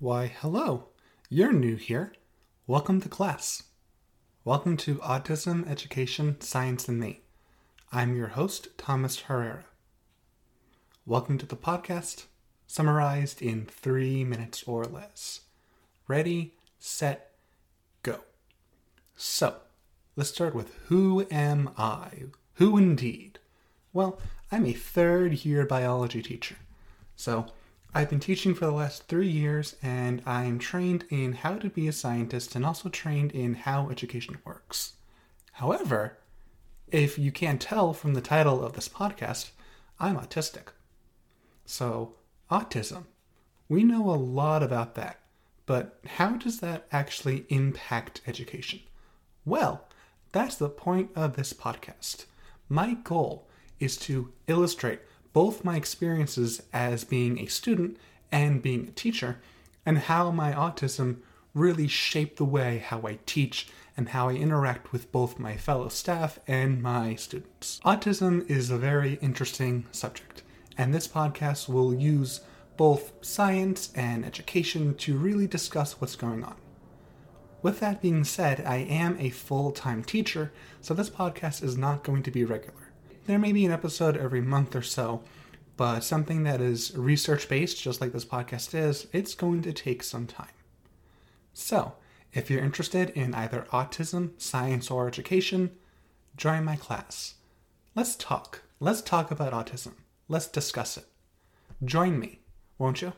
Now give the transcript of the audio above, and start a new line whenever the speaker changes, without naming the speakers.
Why, hello. You're new here. Welcome to class. Welcome to Autism, Education, Science, and Me. I'm your host, Thomas Herrera. Welcome to the podcast, summarized in three minutes or less. Ready, set, go. So, let's start with Who am I? Who indeed? Well, I'm a third year biology teacher. So, I've been teaching for the last three years and I'm trained in how to be a scientist and also trained in how education works. However, if you can't tell from the title of this podcast, I'm autistic. So, autism. We know a lot about that, but how does that actually impact education? Well, that's the point of this podcast. My goal is to illustrate both my experiences as being a student and being a teacher, and how my autism really shaped the way how I teach and how I interact with both my fellow staff and my students. Autism is a very interesting subject and this podcast will use both science and education to really discuss what's going on. With that being said, I am a full time teacher, so this podcast is not going to be regular. There may be an episode every month or so, but something that is research based, just like this podcast is, it's going to take some time. So, if you're interested in either autism, science, or education, join my class. Let's talk. Let's talk about autism. Let's discuss it. Join me, won't you?